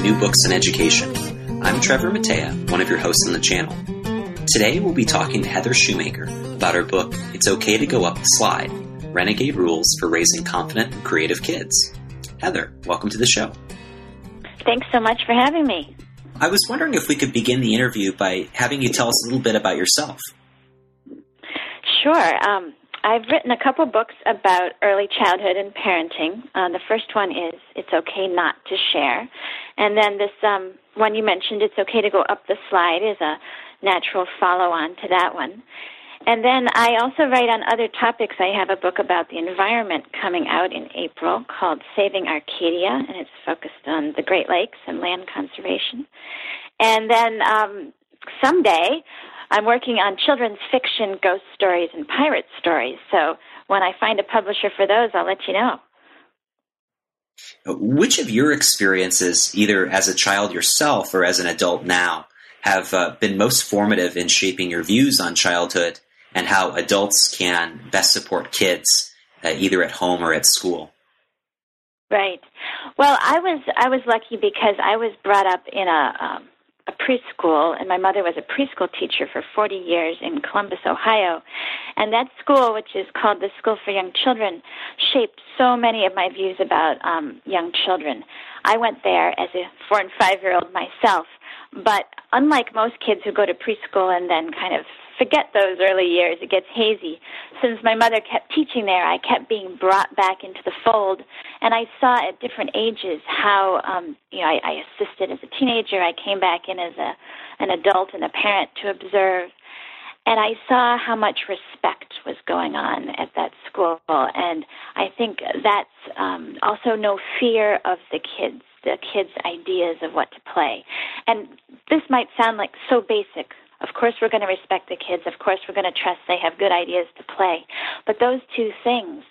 to New Books in Education. I'm Trevor Matea, one of your hosts on the channel. Today we'll be talking to Heather Shumaker about her book, It's Okay to Go Up the Slide Renegade Rules for Raising Confident and Creative Kids. Heather, welcome to the show. Thanks so much for having me. I was wondering if we could begin the interview by having you tell us a little bit about yourself. Sure. Um, I've written a couple books about early childhood and parenting. Uh, the first one is It's Okay Not to Share. And then this um, one you mentioned, It's Okay to Go Up the Slide, is a natural follow on to that one. And then I also write on other topics. I have a book about the environment coming out in April called Saving Arcadia, and it's focused on the Great Lakes and land conservation. And then um, someday I'm working on children's fiction, ghost stories, and pirate stories. So when I find a publisher for those, I'll let you know. Which of your experiences, either as a child yourself or as an adult now, have uh, been most formative in shaping your views on childhood and how adults can best support kids, uh, either at home or at school? Right. Well, I was I was lucky because I was brought up in a um, a preschool, and my mother was a preschool teacher for 40 years in Columbus, Ohio. And that school, which is called the School for Young Children, shaped so many of my views about um, young children. I went there as a four and five year old myself, but unlike most kids who go to preschool and then kind of forget those early years. It gets hazy. Since my mother kept teaching there, I kept being brought back into the fold, and I saw at different ages how um, you know I, I assisted as a teenager. I came back in as a an adult and a parent to observe, and I saw how much respect was going on at that school, and I think that's um, also no fear of the kids the kids' ideas of what to play. And this might sound like so basic, course, we're going to respect the kids. Of course, we're going to trust they have good ideas to play. But those two things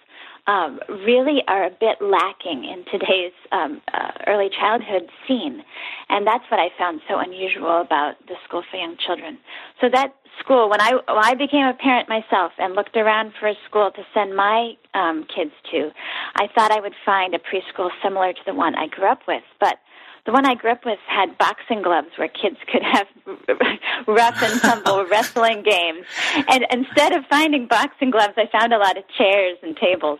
um, really are a bit lacking in today's um, uh, early childhood scene. And that's what I found so unusual about the School for Young Children. So that school, when I, when I became a parent myself and looked around for a school to send my um, kids to, I thought I would find a preschool similar to the one I grew up with. But the one I grew up with had boxing gloves where kids could have rough and tumble wrestling games. And instead of finding boxing gloves, I found a lot of chairs and tables.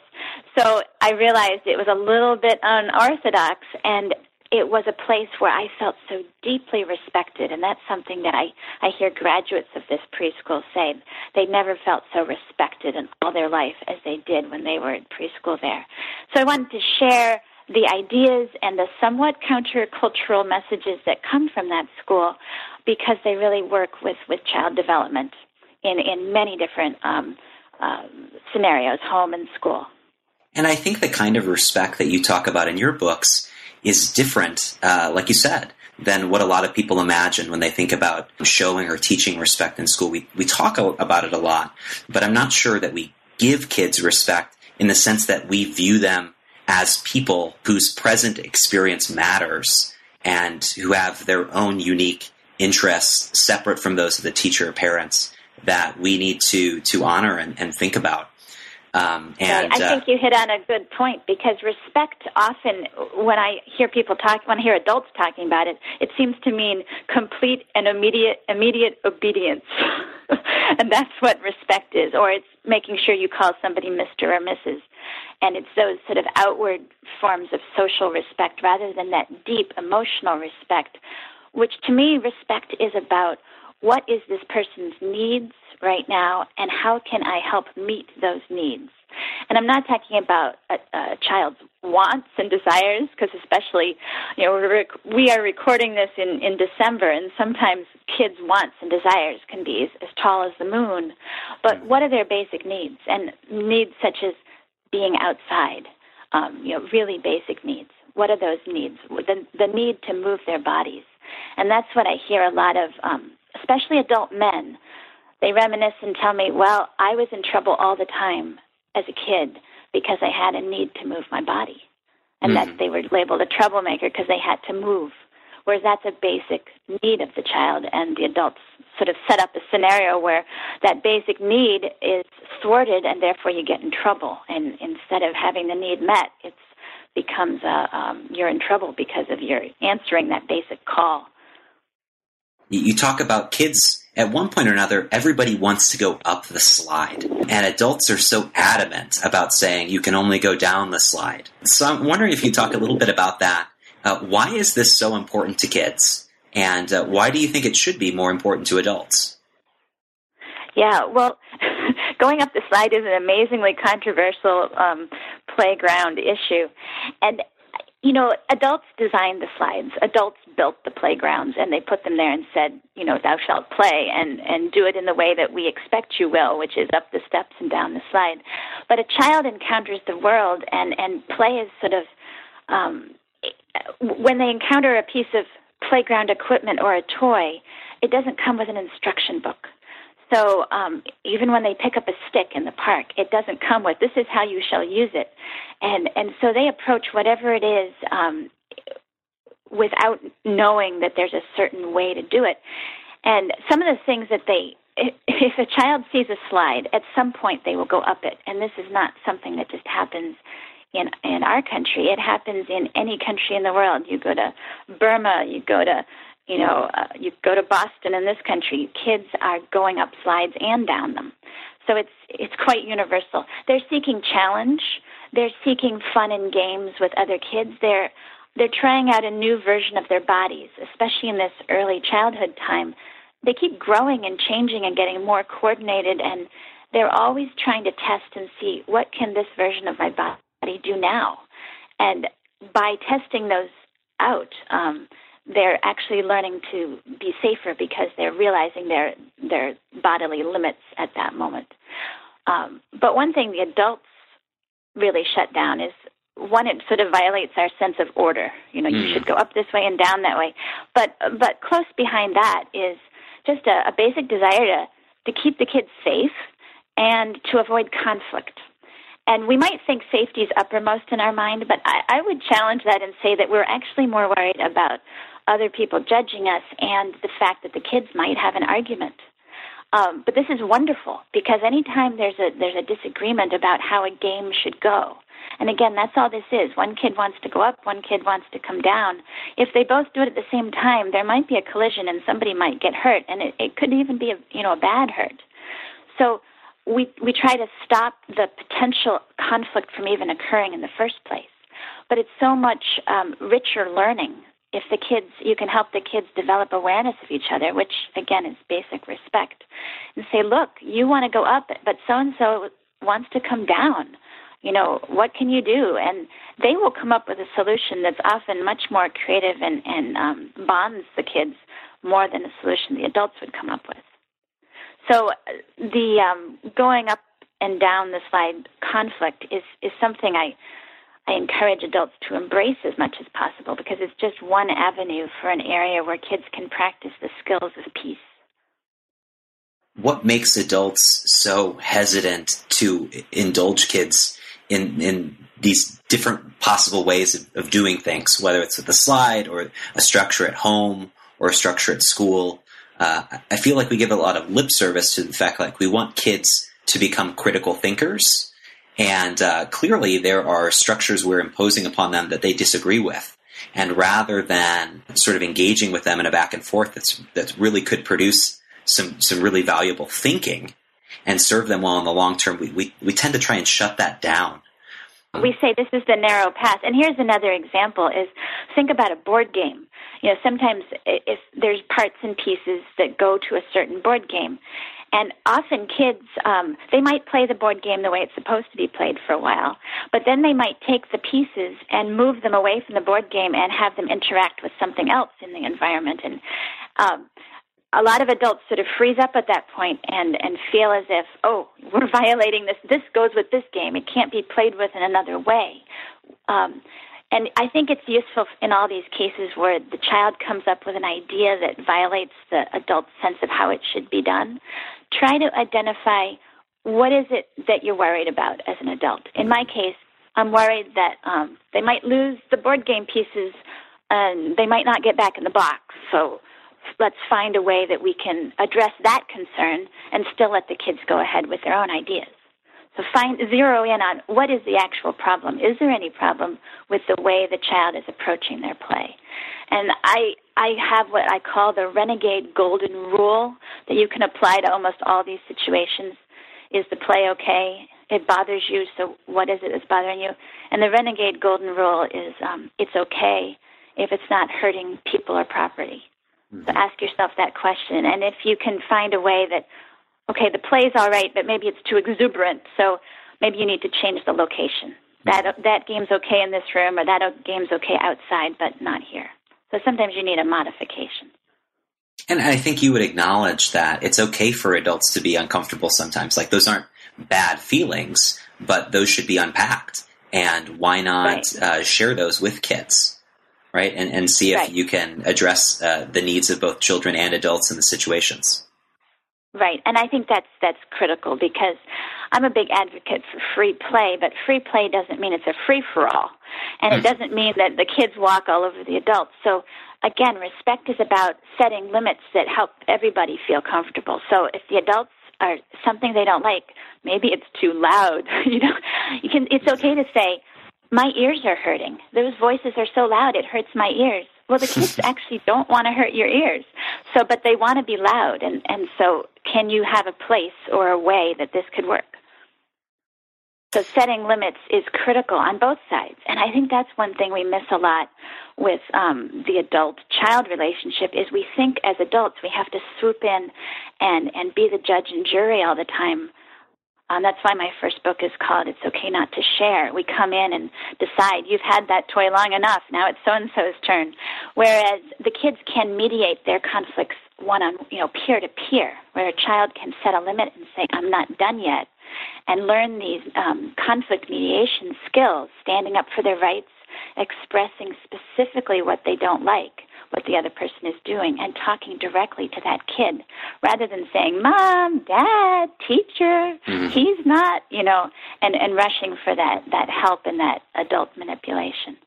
So I realized it was a little bit unorthodox and it was a place where I felt so deeply respected, and that's something that I, I hear graduates of this preschool say. They never felt so respected in all their life as they did when they were in preschool there. So I wanted to share the ideas and the somewhat countercultural messages that come from that school because they really work with, with child development in, in many different um, uh, scenarios, home and school. And I think the kind of respect that you talk about in your books is different, uh, like you said, than what a lot of people imagine when they think about showing or teaching respect in school. We, we talk about it a lot, but I'm not sure that we give kids respect in the sense that we view them as people whose present experience matters and who have their own unique interests separate from those of the teacher or parents that we need to to honor and, and think about. Um, and I think uh, you hit on a good point because respect often, when I hear people talk, when I hear adults talking about it, it seems to mean complete and immediate immediate obedience, and that's what respect is. Or it's making sure you call somebody Mister or Mrs and it's those sort of outward forms of social respect rather than that deep emotional respect, which to me, respect is about what is this person's needs right now and how can I help meet those needs. And I'm not talking about a, a child's wants and desires, because especially, you know, we're rec- we are recording this in, in December, and sometimes kids' wants and desires can be as, as tall as the moon. But mm-hmm. what are their basic needs? And needs such as being outside, um, you know, really basic needs. What are those needs? The, the need to move their bodies. And that's what I hear a lot of, um, especially adult men. They reminisce and tell me, well, I was in trouble all the time as a kid because I had a need to move my body. And mm-hmm. that they were labeled a troublemaker because they had to move whereas that's a basic need of the child, and the adults sort of set up a scenario where that basic need is thwarted, and therefore you get in trouble. And instead of having the need met, it becomes a, um, you're in trouble because of your answering that basic call. You talk about kids at one point or another, everybody wants to go up the slide. And adults are so adamant about saying you can only go down the slide. So I'm wondering if you talk a little bit about that. Uh, why is this so important to kids? And uh, why do you think it should be more important to adults? Yeah, well, going up the slide is an amazingly controversial um, playground issue. And you know, adults designed the slides. Adults built the playgrounds and they put them there and said, you know, thou shalt play and, and do it in the way that we expect you will, which is up the steps and down the slide. But a child encounters the world and, and play is sort of, um, when they encounter a piece of playground equipment or a toy, it doesn't come with an instruction book. So um, even when they pick up a stick in the park, it doesn't come with "this is how you shall use it," and and so they approach whatever it is um, without knowing that there's a certain way to do it. And some of the things that they, if a child sees a slide, at some point they will go up it, and this is not something that just happens in in our country. It happens in any country in the world. You go to Burma, you go to you know, uh, you go to Boston in this country, kids are going up slides and down them. So it's it's quite universal. They're seeking challenge. They're seeking fun and games with other kids. They're they're trying out a new version of their bodies, especially in this early childhood time. They keep growing and changing and getting more coordinated and they're always trying to test and see what can this version of my body do now. And by testing those out, um, they're actually learning to be safer because they're realizing their their bodily limits at that moment. Um, but one thing the adults really shut down is one it sort of violates our sense of order. You know, mm. you hmm. should go up this way and down that way. But but close behind that is just a, a basic desire to to keep the kids safe and to avoid conflict. And we might think safety is uppermost in our mind, but I, I would challenge that and say that we're actually more worried about other people judging us and the fact that the kids might have an argument. Um, but this is wonderful because anytime there's a there's a disagreement about how a game should go, and again, that's all this is. One kid wants to go up, one kid wants to come down. If they both do it at the same time, there might be a collision and somebody might get hurt, and it, it could even be a you know a bad hurt. So we we try to stop the potential conflict from even occurring in the first place. But it's so much um, richer learning if the kids, you can help the kids develop awareness of each other, which again is basic respect, and say, look, you want to go up, but so and so wants to come down. You know, what can you do? And they will come up with a solution that's often much more creative and, and um, bonds the kids more than a solution the adults would come up with. So uh, the um, going up and down the slide conflict is, is something I I encourage adults to embrace as much as possible because it's just one avenue for an area where kids can practice the skills of peace. What makes adults so hesitant to indulge kids in, in these different possible ways of, of doing things, whether it's with a slide or a structure at home or a structure at school? Uh, I feel like we give a lot of lip service to the fact like we want kids to become critical thinkers and uh, clearly, there are structures we're imposing upon them that they disagree with. And rather than sort of engaging with them in a back and forth that's, that really could produce some, some really valuable thinking and serve them well in the long term, we, we, we tend to try and shut that down. We say this is the narrow path. And here's another example is think about a board game. You know, sometimes if there's parts and pieces that go to a certain board game, and often kids, um, they might play the board game the way it's supposed to be played for a while, but then they might take the pieces and move them away from the board game and have them interact with something else in the environment. And um, a lot of adults sort of freeze up at that point and and feel as if, oh, we're violating this. This goes with this game. It can't be played with in another way. Um, and I think it's useful in all these cases where the child comes up with an idea that violates the adult's sense of how it should be done. Try to identify what is it that you're worried about as an adult. In my case, I'm worried that um, they might lose the board game pieces and they might not get back in the box. So let's find a way that we can address that concern and still let the kids go ahead with their own ideas. So find zero in on what is the actual problem. Is there any problem with the way the child is approaching their play? And I I have what I call the renegade golden rule that you can apply to almost all these situations. Is the play okay? It bothers you, so what is it that's bothering you? And the renegade golden rule is um, it's okay if it's not hurting people or property. Mm-hmm. So ask yourself that question. And if you can find a way that, okay, the play's all right, but maybe it's too exuberant, so maybe you need to change the location. That, that game's okay in this room, or that game's okay outside, but not here. So sometimes you need a modification. And I think you would acknowledge that it's okay for adults to be uncomfortable sometimes. Like those aren't bad feelings, but those should be unpacked. And why not right. uh, share those with kids? right? And, and see if right. you can address uh, the needs of both children and adults in the situations. Right, and I think that's that's critical because I'm a big advocate for free play, but free play doesn't mean it's a free for all, and it mm. doesn't mean that the kids walk all over the adults. So again, respect is about setting limits that help everybody feel comfortable. So if the adults are something they don't like, maybe it's too loud. you know, you can. It's okay to say, my ears are hurting. Those voices are so loud, it hurts my ears. Well, the kids actually don't want to hurt your ears. So, but they want to be loud. And, and so, can you have a place or a way that this could work? So, setting limits is critical on both sides. And I think that's one thing we miss a lot with um, the adult child relationship is we think as adults we have to swoop in and, and be the judge and jury all the time um, that's why my first book is called It's Okay Not to Share. We come in and decide, you've had that toy long enough, now it's so and so's turn. Whereas the kids can mediate their conflicts one on, you know, peer to peer, where a child can set a limit and say, I'm not done yet, and learn these um, conflict mediation skills, standing up for their rights, expressing specifically what they don't like what the other person is doing and talking directly to that kid rather than saying, Mom, Dad, teacher, mm-hmm. he's not, you know, and, and rushing for that, that help and that adult manipulation.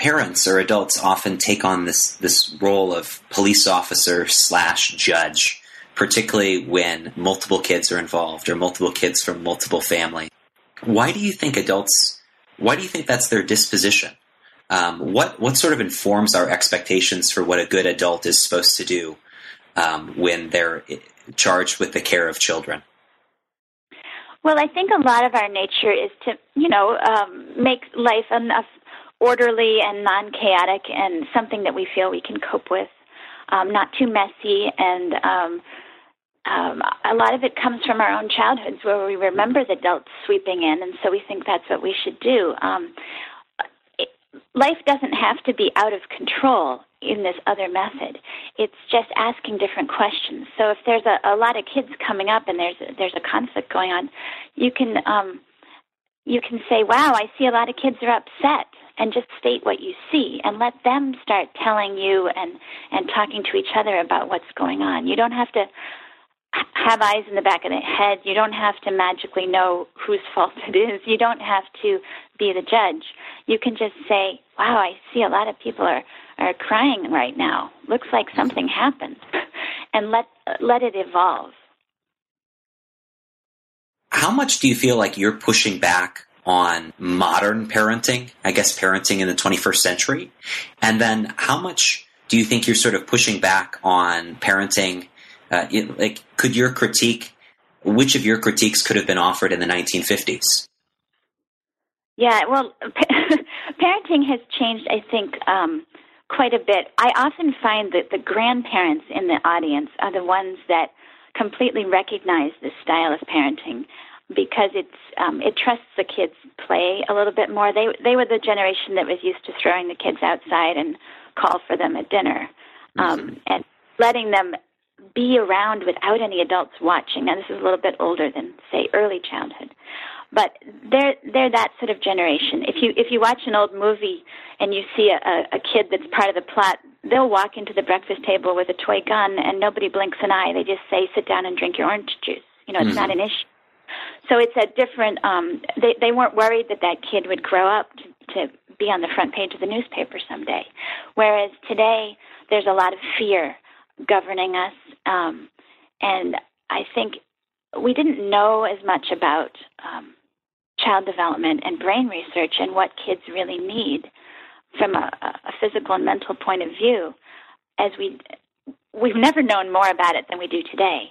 Parents or adults often take on this, this role of police officer slash judge, particularly when multiple kids are involved or multiple kids from multiple families. Why do you think adults, why do you think that's their disposition? Um, what what sort of informs our expectations for what a good adult is supposed to do um, when they're charged with the care of children? Well, I think a lot of our nature is to, you know, um, make life enough orderly and non chaotic and something that we feel we can cope with, um, not too messy. And um, um, a lot of it comes from our own childhoods where we remember the adults sweeping in, and so we think that's what we should do. Um, life doesn't have to be out of control in this other method. It's just asking different questions. So if there's a, a lot of kids coming up and there's a, there's a conflict going on, you can um, you can say, "Wow, I see a lot of kids are upset," and just state what you see and let them start telling you and and talking to each other about what's going on. You don't have to have eyes in the back of the head. You don't have to magically know whose fault it is. You don't have to be the judge. You can just say, "Wow, I see a lot of people are are crying right now. Looks like something happened," and let let it evolve. How much do you feel like you're pushing back on modern parenting? I guess parenting in the 21st century, and then how much do you think you're sort of pushing back on parenting? Uh, it, like, could your critique, which of your critiques could have been offered in the 1950s? Yeah, well, parenting has changed, I think, um, quite a bit. I often find that the grandparents in the audience are the ones that completely recognize this style of parenting because it's um, it trusts the kids play a little bit more. They they were the generation that was used to throwing the kids outside and call for them at dinner, um, mm-hmm. and letting them be around without any adults watching. Now this is a little bit older than say early childhood, but they're they're that sort of generation. If you if you watch an old movie and you see a, a kid that's part of the plot, they'll walk into the breakfast table with a toy gun and nobody blinks an eye. They just say, "Sit down and drink your orange juice." You know, it's mm-hmm. not an issue. So it's a different. Um, they they weren't worried that that kid would grow up to, to be on the front page of the newspaper someday. Whereas today, there's a lot of fear governing us, um, and I think we didn't know as much about um, child development and brain research and what kids really need from a, a physical and mental point of view as we we've never known more about it than we do today.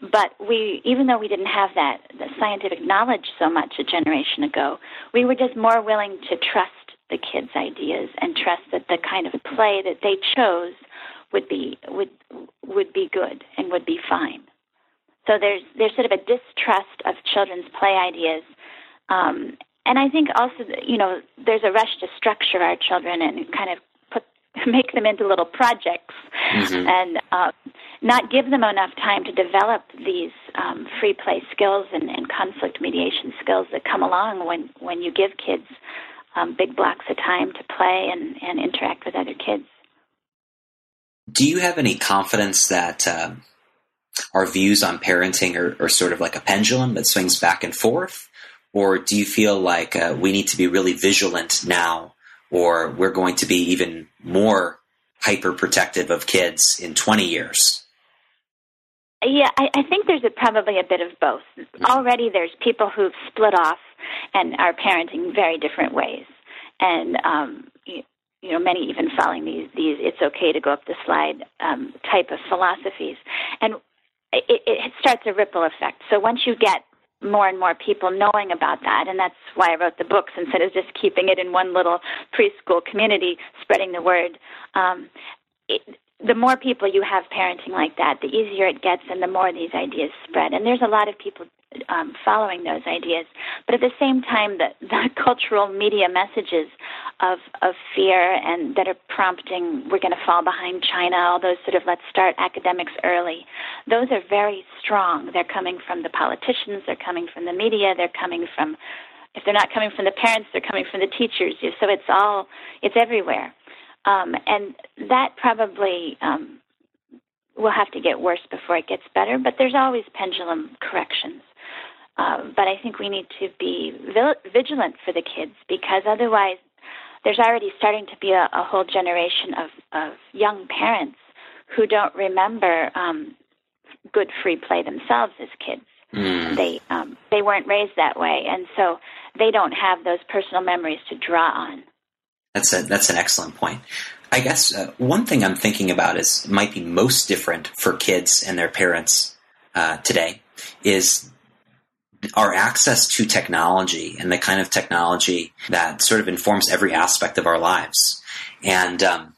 But we even though we didn't have that scientific knowledge so much a generation ago we were just more willing to trust the kids ideas and trust that the kind of play that they chose would be would would be good and would be fine so there's there's sort of a distrust of children's play ideas um, and I think also, you know, there's a rush to structure our children and kind of put make them into little projects mm-hmm. and uh, not give them enough time to develop these um, free play skills and, and conflict mediation skills that come along when when you give kids um, big blocks of time to play and, and interact with other kids. Do you have any confidence that uh, our views on parenting are, are, sort of like a pendulum that swings back and forth? Or do you feel like uh, we need to be really vigilant now, or we're going to be even more hyper protective of kids in 20 years? Yeah, I, I think there's a, probably a bit of both. Already there's people who've split off and are parenting very different ways. And, um, you know, many even following these, these it's okay to go up the slide um, type of philosophies. And it, it starts a ripple effect. So once you get more and more people knowing about that. And that's why I wrote the books instead of just keeping it in one little preschool community, spreading the word. Um, it, the more people you have parenting like that, the easier it gets and the more these ideas spread. And there's a lot of people um, following those ideas. But at the same time, the, the cultural media messages of, of fear and that are prompting we're going to fall behind China, all those sort of let's start academics early, those are very strong. They're coming from the politicians, they're coming from the media, they're coming from, if they're not coming from the parents, they're coming from the teachers. So it's all, it's everywhere. Um, and that probably um, will have to get worse before it gets better, but there's always pendulum corrections. Um, but I think we need to be vigilant for the kids because otherwise, there's already starting to be a, a whole generation of, of young parents who don't remember um, good free play themselves as kids. Mm. They um, they weren't raised that way, and so they don't have those personal memories to draw on. That's a, that's an excellent point. I guess uh, one thing I'm thinking about is might be most different for kids and their parents uh, today is our access to technology and the kind of technology that sort of informs every aspect of our lives. And um,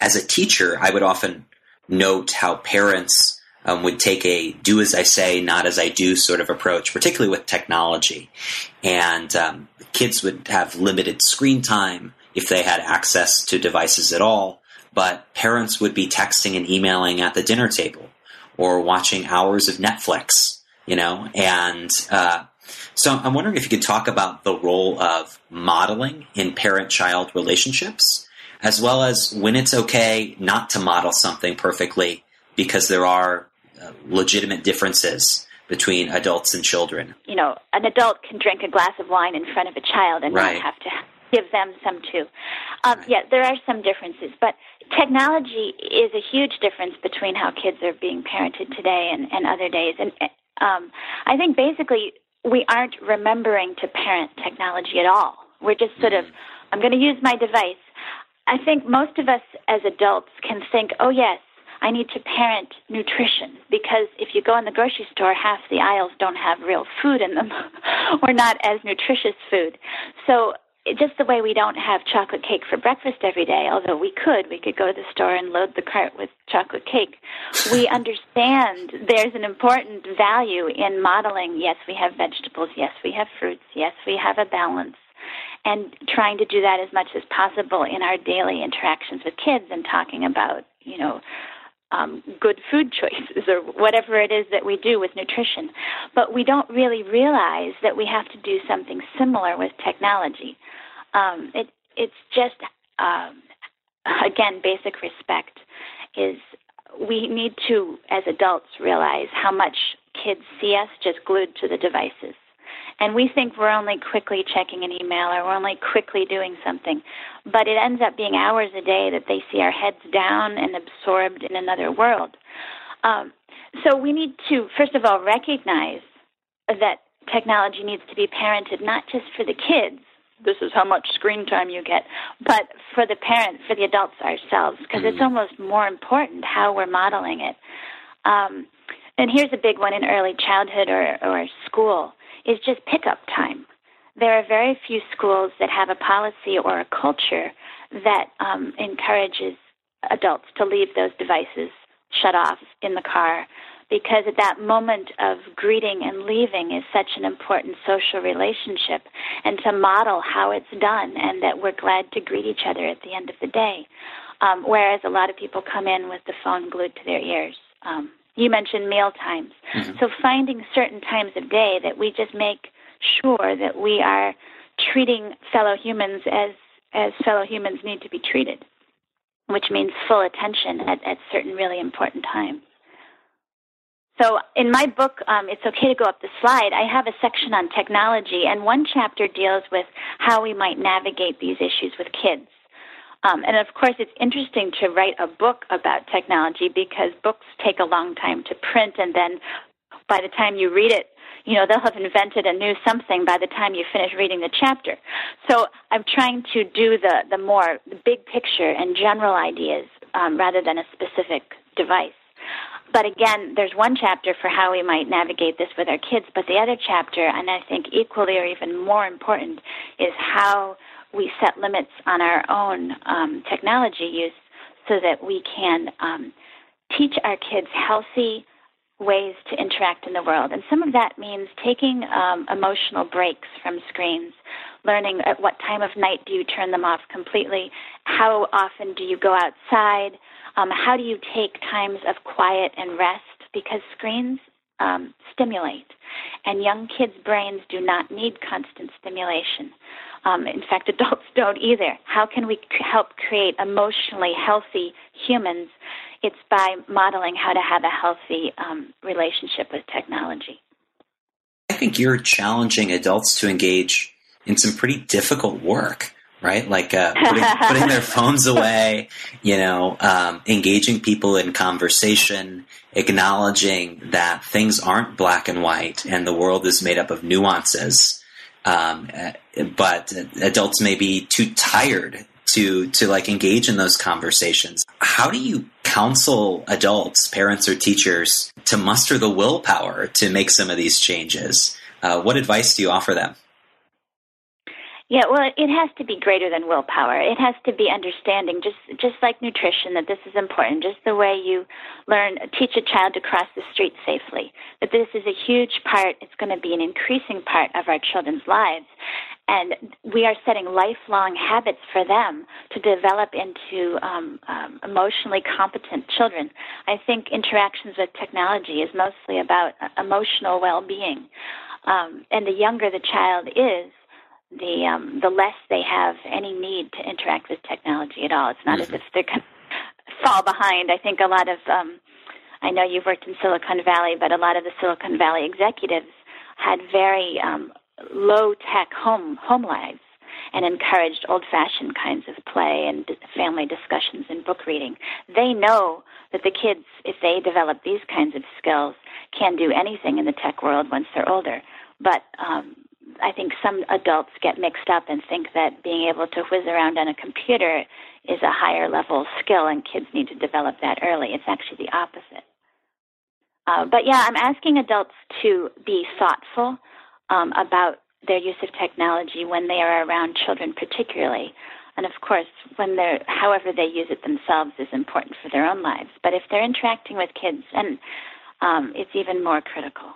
as a teacher, I would often note how parents um, would take a do as I say, not as I do sort of approach, particularly with technology. And um, kids would have limited screen time if they had access to devices at all, but parents would be texting and emailing at the dinner table or watching hours of Netflix, you know, and uh, so I'm wondering if you could talk about the role of modeling in parent-child relationships, as well as when it's okay not to model something perfectly because there are uh, legitimate differences between adults and children. You know, an adult can drink a glass of wine in front of a child and right. not have to give them some too. Um, yeah, there are some differences, but technology is a huge difference between how kids are being parented today and, and other days. And um, I think basically we aren't remembering to parent technology at all. We're just sort of, I'm going to use my device. I think most of us as adults can think, oh, yes, I need to parent nutrition because if you go in the grocery store, half the aisles don't have real food in them or not as nutritious food. So just the way we don't have chocolate cake for breakfast every day, although we could, we could go to the store and load the cart with chocolate cake. We understand there's an important value in modeling. Yes, we have vegetables. Yes, we have fruits. Yes, we have a balance. And trying to do that as much as possible in our daily interactions with kids and talking about, you know, um, good food choices or whatever it is that we do with nutrition. But we don't really realize that we have to do something similar with technology. Um, it, it's just, um, again, basic respect is we need to, as adults, realize how much kids see us just glued to the devices. And we think we're only quickly checking an email or we're only quickly doing something. But it ends up being hours a day that they see our heads down and absorbed in another world. Um, so we need to, first of all, recognize that technology needs to be parented not just for the kids. This is how much screen time you get, but for the parents, for the adults ourselves, because mm-hmm. it's almost more important how we're modeling it. Um, and here's a big one in early childhood or, or school is just pickup time. There are very few schools that have a policy or a culture that um, encourages adults to leave those devices shut off in the car because at that moment of greeting and leaving is such an important social relationship and to model how it's done and that we're glad to greet each other at the end of the day. Um, whereas a lot of people come in with the phone glued to their ears. Um, you mentioned meal times. Mm-hmm. So finding certain times of day that we just make sure that we are treating fellow humans as as fellow humans need to be treated, which means full attention at, at certain really important times. So in my book, um, it's okay to go up the slide. I have a section on technology, and one chapter deals with how we might navigate these issues with kids. Um, and of course, it's interesting to write a book about technology because books take a long time to print, and then by the time you read it, you know they'll have invented a new something by the time you finish reading the chapter. So I'm trying to do the the more the big picture and general ideas um, rather than a specific device. But again, there's one chapter for how we might navigate this with our kids, but the other chapter, and I think equally or even more important, is how we set limits on our own um, technology use so that we can um, teach our kids healthy ways to interact in the world. And some of that means taking um, emotional breaks from screens, learning at what time of night do you turn them off completely, how often do you go outside, um, how do you take times of quiet and rest, because screens um, stimulate, and young kids' brains do not need constant stimulation. Um, in fact, adults don't either. How can we help create emotionally healthy humans? It's by modeling how to have a healthy um, relationship with technology. I think you're challenging adults to engage in some pretty difficult work, right? Like uh, putting, putting, their phones away, you know, um, engaging people in conversation, acknowledging that things aren't black and white and the world is made up of nuances. Um, but adults may be too tired to to like engage in those conversations. How do you counsel adults, parents or teachers, to muster the willpower to make some of these changes? Uh, what advice do you offer them? Yeah, well, it has to be greater than willpower. It has to be understanding, just just like nutrition, that this is important. Just the way you learn, teach a child to cross the street safely. That this is a huge part. It's going to be an increasing part of our children's lives, and we are setting lifelong habits for them to develop into um, um, emotionally competent children. I think interactions with technology is mostly about uh, emotional well-being, um, and the younger the child is the um, the less they have any need to interact with technology at all. It's not mm-hmm. as if they're going to fall behind. I think a lot of um, I know you've worked in Silicon Valley, but a lot of the Silicon Valley executives had very um, low tech home home lives and encouraged old fashioned kinds of play and family discussions and book reading. They know that the kids, if they develop these kinds of skills, can do anything in the tech world once they're older. But um, I think some adults get mixed up and think that being able to whiz around on a computer is a higher level skill and kids need to develop that early. It's actually the opposite. Uh, but yeah, I'm asking adults to be thoughtful um, about their use of technology when they are around children, particularly. And of course, when they're, however they use it themselves is important for their own lives. But if they're interacting with kids, and um, it's even more critical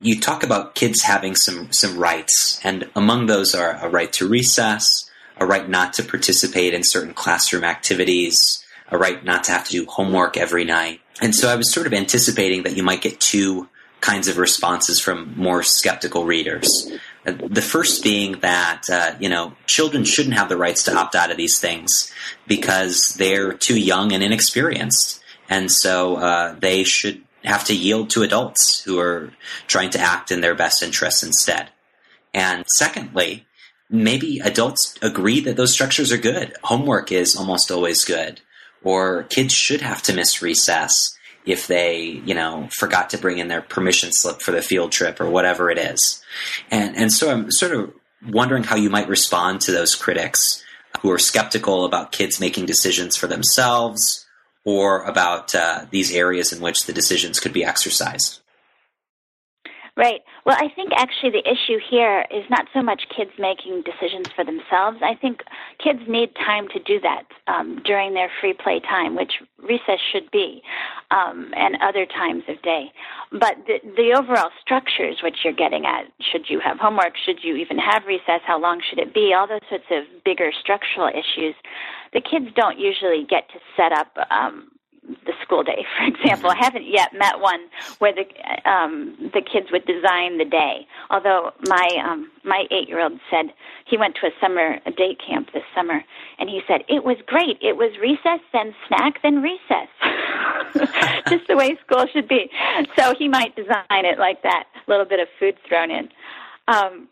you talk about kids having some some rights, and among those are a right to recess, a right not to participate in certain classroom activities, a right not to have to do homework every night. And so I was sort of anticipating that you might get two kinds of responses from more skeptical readers. Uh, the first being that uh, you know children shouldn't have the rights to opt out of these things because they're too young and inexperienced, and so uh, they should have to yield to adults who are trying to act in their best interests instead. And secondly, maybe adults agree that those structures are good. Homework is almost always good, or kids should have to miss recess if they, you know, forgot to bring in their permission slip for the field trip or whatever it is. And, and so I'm sort of wondering how you might respond to those critics who are skeptical about kids making decisions for themselves or about uh, these areas in which the decisions could be exercised. Right. Well, I think actually the issue here is not so much kids making decisions for themselves. I think kids need time to do that um, during their free play time, which recess should be, um, and other times of day. But the, the overall structure is what you're getting at. Should you have homework? Should you even have recess? How long should it be? All those sorts of bigger structural issues. The kids don't usually get to set up um, the school day, for example. I haven't yet met one where the um, the kids would design the day. Although my um, my eight year old said he went to a summer a day camp this summer, and he said it was great. It was recess, then snack, then recess. Just the way school should be. So he might design it like that. A little bit of food thrown in. Um,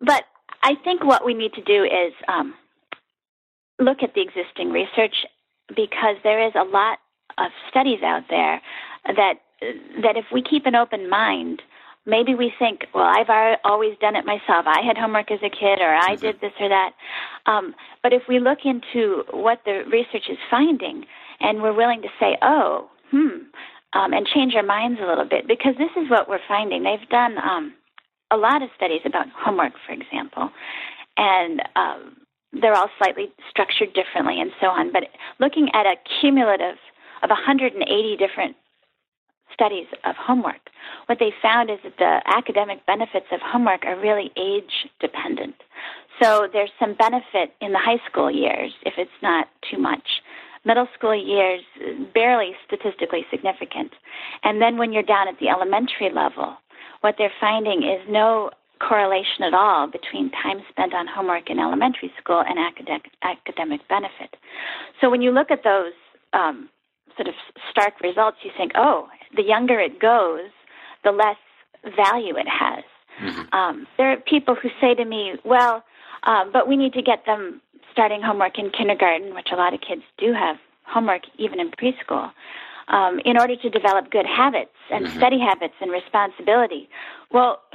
but I think what we need to do is um, look at the existing research because there is a lot of studies out there that that if we keep an open mind, maybe we think, well, I've always done it myself. I had homework as a kid, or I did this or that. Um, but if we look into what the research is finding, and we're willing to say, oh, hmm, um, and change our minds a little bit, because this is what we're finding. They've done um, a lot of studies about homework, for example, and um, they're all slightly structured differently and so on. But looking at a cumulative of 180 different studies of homework, what they found is that the academic benefits of homework are really age dependent. So there's some benefit in the high school years if it's not too much. Middle school years, barely statistically significant. And then when you're down at the elementary level, what they're finding is no correlation at all between time spent on homework in elementary school and academic, academic benefit. So when you look at those um, sort of stark results, you think, oh, the younger it goes, the less value it has. Mm-hmm. Um, there are people who say to me, well, um, but we need to get them starting homework in kindergarten, which a lot of kids do have homework even in preschool um, in order to develop good habits and mm-hmm. study habits and responsibility. Well,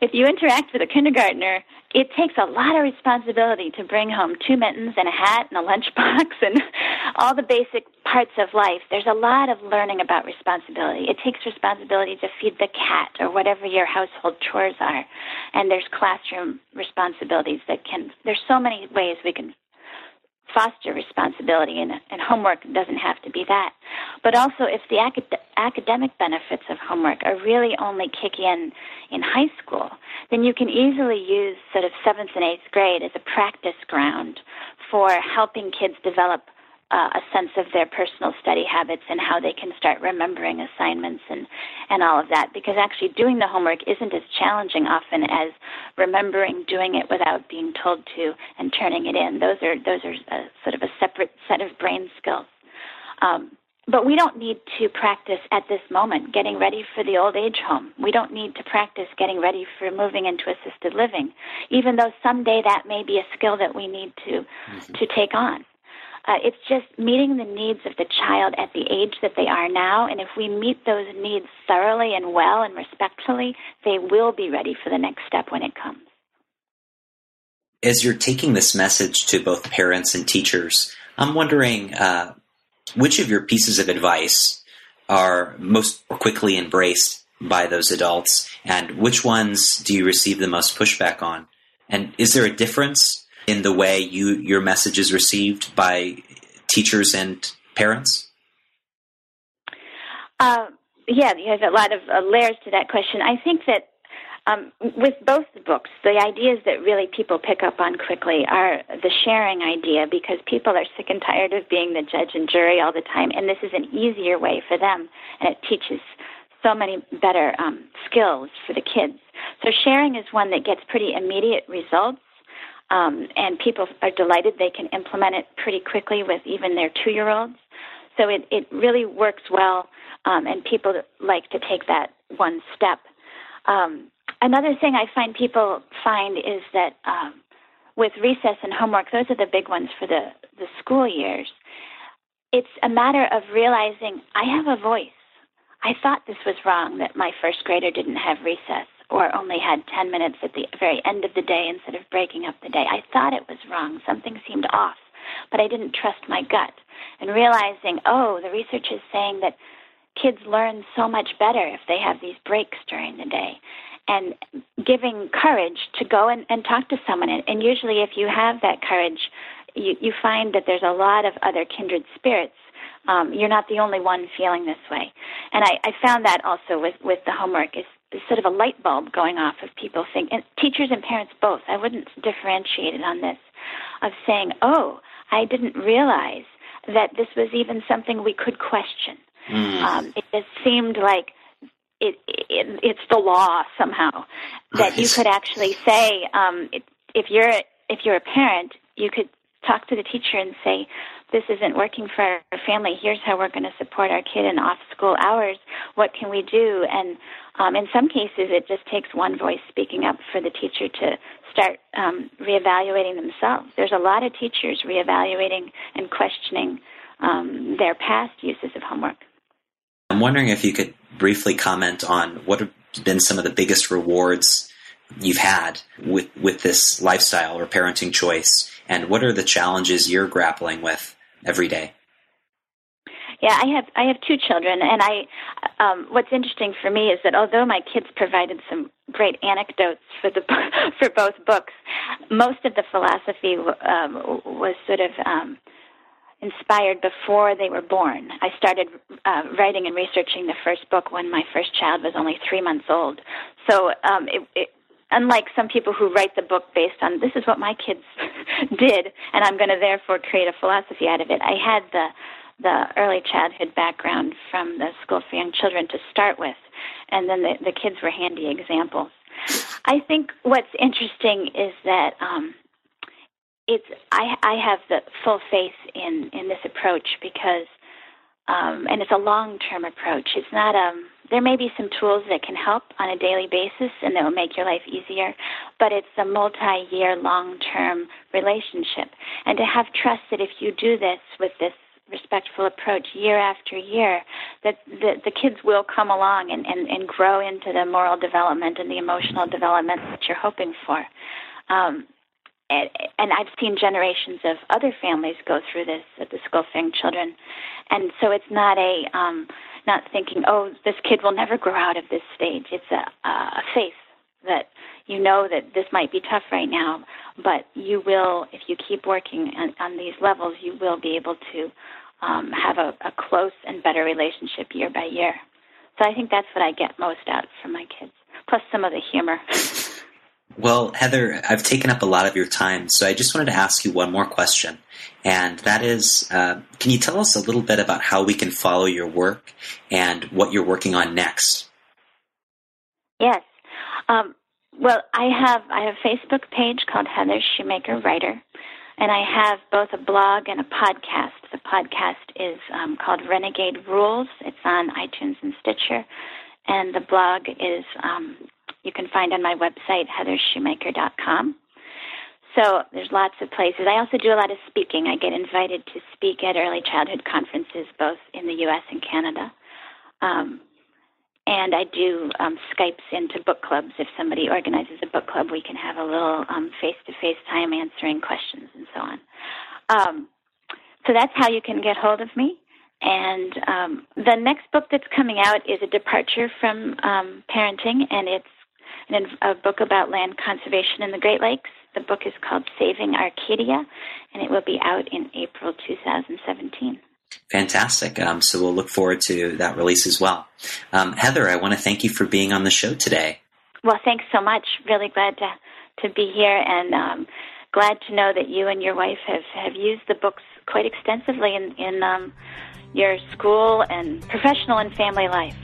if you interact with a kindergartner, it takes a lot of responsibility to bring home two mittens and a hat and a lunchbox and all the basic parts of life. There's a lot of learning about responsibility. It takes responsibility to feed the cat or whatever your household chores are. And there's classroom responsibilities that can, there's so many ways we can foster responsibility, and, and homework doesn't have to be that. But also, if the acad- academic benefits of homework are really only kick in in high school, then you can easily use sort of seventh and eighth grade as a practice ground for helping kids develop uh, a sense of their personal study habits and how they can start remembering assignments and and all of that because actually doing the homework isn't as challenging often as remembering doing it without being told to and turning it in those are those are a, uh, sort of a separate set of brain skills um, but we don't need to practice at this moment getting ready for the old age home. We don't need to practice getting ready for moving into assisted living, even though someday that may be a skill that we need to mm-hmm. to take on. Uh, it's just meeting the needs of the child at the age that they are now. And if we meet those needs thoroughly and well and respectfully, they will be ready for the next step when it comes. As you're taking this message to both parents and teachers, I'm wondering uh, which of your pieces of advice are most quickly embraced by those adults, and which ones do you receive the most pushback on? And is there a difference in the way you your message is received by teachers and parents? Uh, yeah, there's a lot of uh, layers to that question. I think that um, with both the books, the ideas that really people pick up on quickly are the sharing idea because people are sick and tired of being the judge and jury all the time, and this is an easier way for them, and it teaches so many better um, skills for the kids. So sharing is one that gets pretty immediate results um, and people are delighted they can implement it pretty quickly with even their two year olds. So it, it really works well, um, and people like to take that one step. Um, another thing I find people find is that um, with recess and homework, those are the big ones for the, the school years. it's a matter of realizing I have a voice. I thought this was wrong that my first grader didn't have recess or only had 10 minutes at the very end of the day instead of breaking up the day. I thought it was wrong. Something seemed off, but I didn't trust my gut. And realizing, oh, the research is saying that kids learn so much better if they have these breaks during the day. And giving courage to go and, and talk to someone. And, and usually, if you have that courage, you, you find that there's a lot of other kindred spirits um, you're not the only one feeling this way. And I, I found that also with, with the homework is, is sort of a light bulb going off of people think, and teachers and parents both. I wouldn't differentiate it on this, of saying, oh, I didn't realize that this was even something we could question. Mm. Um, it just seemed like it, it, it's the law somehow that right. you could actually say um, it, if you're if you're a parent, you could talk to the teacher and say, this isn't working for our family. Here's how we're going to support our kid in off school hours. What can we do? And um, in some cases, it just takes one voice speaking up for the teacher to start um, reevaluating themselves. There's a lot of teachers reevaluating and questioning um, their past uses of homework. I'm wondering if you could briefly comment on what have been some of the biggest rewards you've had with with this lifestyle or parenting choice, and what are the challenges you're grappling with every day? Yeah, I have I have two children, and I um, what's interesting for me is that although my kids provided some great anecdotes for the for both books, most of the philosophy um, was sort of um, inspired before they were born. I started uh, writing and researching the first book when my first child was only three months old. So um, it, it, unlike some people who write the book based on this is what my kids did and I'm going to therefore create a philosophy out of it. I had the the early childhood background from the School for Young Children to start with, and then the, the kids were handy examples. I think what's interesting is that um, it's I, I have the full faith in in this approach because um, and it's a long term approach. It's not um there may be some tools that can help on a daily basis and that will make your life easier, but it's a multi year, long term relationship. And to have trust that if you do this with this respectful approach year after year, that the, the kids will come along and, and, and grow into the moral development and the emotional development that you're hoping for. Um, and, I've seen generations of other families go through this at the School Young Children, and so it's not a um, not thinking, oh, this kid will never grow out of this stage. It's a, a faith that you know that this might be tough right now, but you will, if you keep working on, on these levels, you will be able to um, have a, a close and better relationship year by year. So I think that's what I get most out from my kids, plus some of the humor. Well, Heather, I've taken up a lot of your time, so I just wanted to ask you one more question. And that is uh, can you tell us a little bit about how we can follow your work and what you're working on next? Yes. Um, well, I have I have a Facebook page called Heather Shumaker Writer, and I have both a blog and a podcast. The podcast is um, called Renegade Rules. It's on iTunes and Stitcher, and the blog is um, you can find on my website, heathershumaker.com. So there's lots of places. I also do a lot of speaking. I get invited to speak at early childhood conferences, both in the U.S. and Canada. Um, and I do um, Skypes into book clubs. If somebody organizes a book club, we can have a little face to face time answering questions and so on. Um, so that's how you can get hold of me. And um, the next book that's coming out is a departure from um, parenting, and it's and a book about land conservation in the Great Lakes. The book is called Saving Arcadia, and it will be out in April 2017. Fantastic. Um, so we'll look forward to that release as well. Um, Heather, I want to thank you for being on the show today. Well, thanks so much. Really glad to, to be here and um, glad to know that you and your wife have, have used the books quite extensively in, in um, your school and professional and family life.